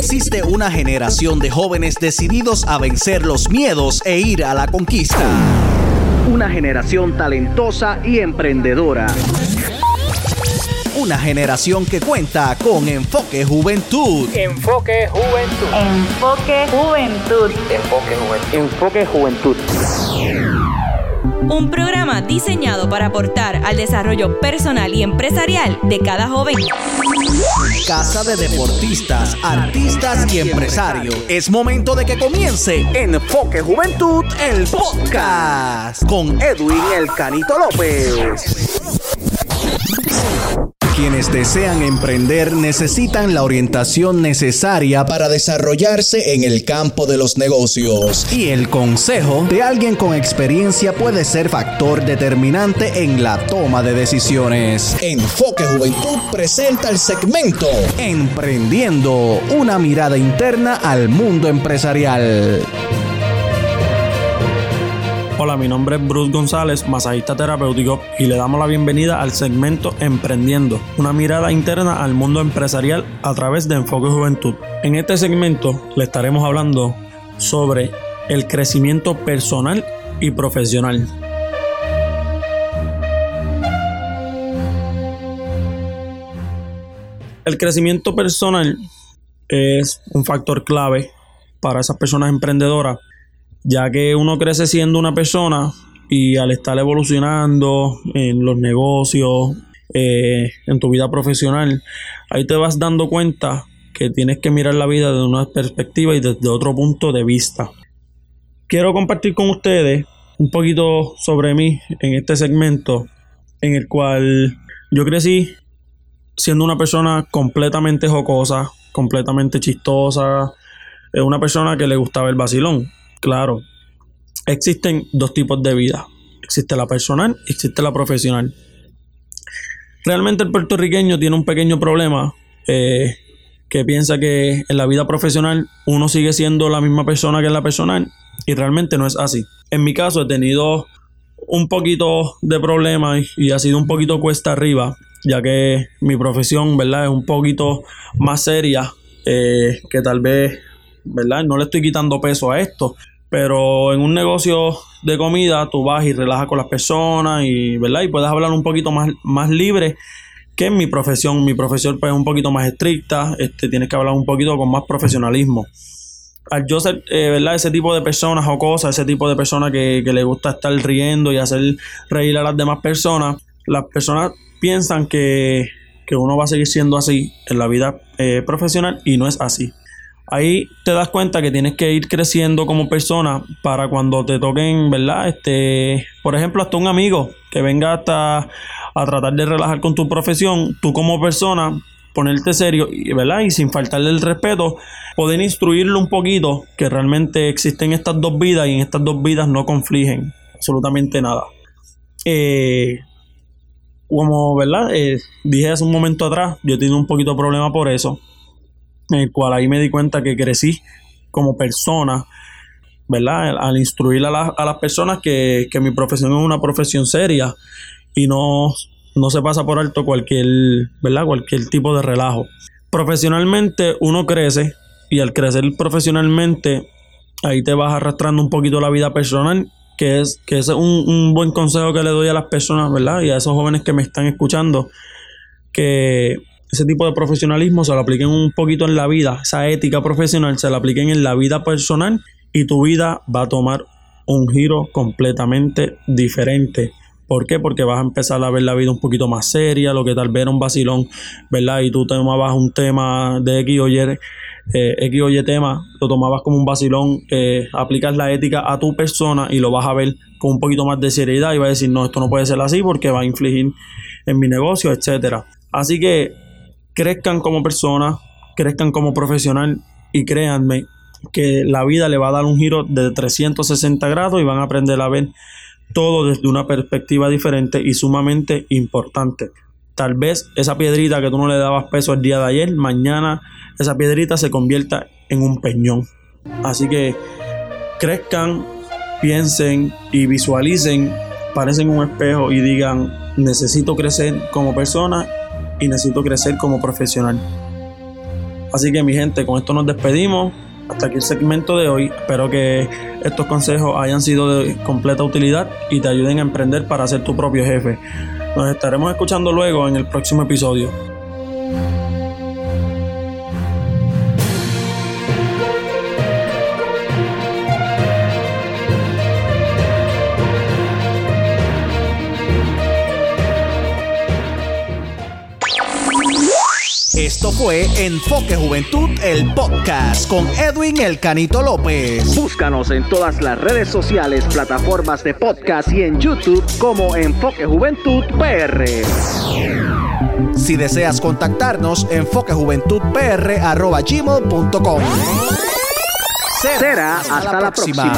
Existe una generación de jóvenes decididos a vencer los miedos e ir a la conquista. Una generación talentosa y emprendedora. Una generación que cuenta con Enfoque Juventud. Enfoque Juventud. Enfoque Juventud. Enfoque Juventud. Enfoque Juventud. Un programa diseñado para aportar al desarrollo personal y empresarial de cada joven. Casa de deportistas, artistas y empresarios. Es momento de que comience Enfoque Juventud, el podcast, con Edwin El Canito López. Quienes desean emprender necesitan la orientación necesaria para desarrollarse en el campo de los negocios. Y el consejo de alguien con experiencia puede ser factor determinante en la toma de decisiones. Enfoque Juventud presenta el segmento Emprendiendo, una mirada interna al mundo empresarial. Hola, mi nombre es Bruce González, masajista terapéutico, y le damos la bienvenida al segmento Emprendiendo, una mirada interna al mundo empresarial a través de Enfoque Juventud. En este segmento le estaremos hablando sobre el crecimiento personal y profesional. El crecimiento personal es un factor clave para esas personas emprendedoras ya que uno crece siendo una persona y al estar evolucionando en los negocios, eh, en tu vida profesional, ahí te vas dando cuenta que tienes que mirar la vida desde una perspectiva y desde otro punto de vista. Quiero compartir con ustedes un poquito sobre mí en este segmento en el cual yo crecí siendo una persona completamente jocosa, completamente chistosa, una persona que le gustaba el vacilón. Claro, existen dos tipos de vida. Existe la personal y existe la profesional. Realmente el puertorriqueño tiene un pequeño problema eh, que piensa que en la vida profesional uno sigue siendo la misma persona que en la personal y realmente no es así. En mi caso he tenido un poquito de problemas y ha sido un poquito cuesta arriba, ya que mi profesión, ¿verdad? Es un poquito más seria eh, que tal vez, ¿verdad? No le estoy quitando peso a esto, pero en un negocio de comida tú vas y relajas con las personas y, ¿verdad? Y puedes hablar un poquito más, más libre que en mi profesión. Mi profesión pues, es un poquito más estricta, este, tienes que hablar un poquito con más profesionalismo. Al yo ser, eh, ¿verdad? Ese tipo de personas o cosas, ese tipo de personas que, le gusta estar riendo y hacer reír a las demás personas, las personas piensan que, uno va a seguir siendo así en la vida eh, profesional y no es así. Ahí te das cuenta que tienes que ir creciendo como persona para cuando te toquen, ¿verdad? Este, por ejemplo, hasta un amigo que venga hasta a tratar de relajar con tu profesión, tú como persona ponerte serio, ¿verdad? Y sin faltarle el respeto, poder instruirlo un poquito que realmente existen estas dos vidas y en estas dos vidas no confligen absolutamente nada. Eh, como, ¿verdad? Eh, dije hace un momento atrás, yo he tenido un poquito de problema por eso en el cual ahí me di cuenta que crecí como persona, ¿verdad? Al instruir a, las personas que, mi profesión es una profesión seria y no, no se pasa por alto cualquier, ¿verdad? Cualquier tipo de relajo. Profesionalmente uno crece y al crecer profesionalmente ahí te vas arrastrando un poquito la vida personal, que es, que es un, un buen consejo que le doy a las personas, ¿verdad? Y a esos jóvenes que me están escuchando, que ese tipo de profesionalismo se lo apliquen un poquito en la vida, esa ética profesional se la apliquen en la vida personal y tu vida va a tomar un giro completamente diferente. ¿Por qué? Porque vas a empezar a ver la vida un poquito más seria, lo que tal vez era un vacilón, ¿verdad? Y tú tomabas un tema de X o Y, eh, X o Y tema, lo tomabas como un vacilón, eh, aplicas la ética a tu persona y lo vas a ver con un poquito más de seriedad y vas a decir, no, esto no puede ser así porque va a infligir en mi negocio, etcétera. Así que crezcan como persona, crezcan como profesional y créanme que la vida le va a dar un giro de 360 grados y van a aprender a ver todo desde una perspectiva diferente y sumamente importante. Tal vez esa piedrita que tú no le dabas peso el día de ayer, mañana esa piedrita se convierta en un peñón. Así que crezcan, piensen y visualicen, parecen un espejo y digan, necesito crecer como persona y necesito crecer como profesional. Así que mi gente, con esto nos despedimos. Hasta aquí el segmento de hoy. Espero que estos consejos hayan sido de completa utilidad y te ayuden a emprender para ser tu propio jefe. Nos estaremos escuchando luego en el próximo episodio. Esto fue Enfoque Juventud, el podcast con Edwin El Canito López. Búscanos en todas las redes sociales, plataformas de podcast y en YouTube como Enfoque Juventud PR. Si deseas contactarnos, enfoquejuventudpr.gmail.com Será hasta, la próxima.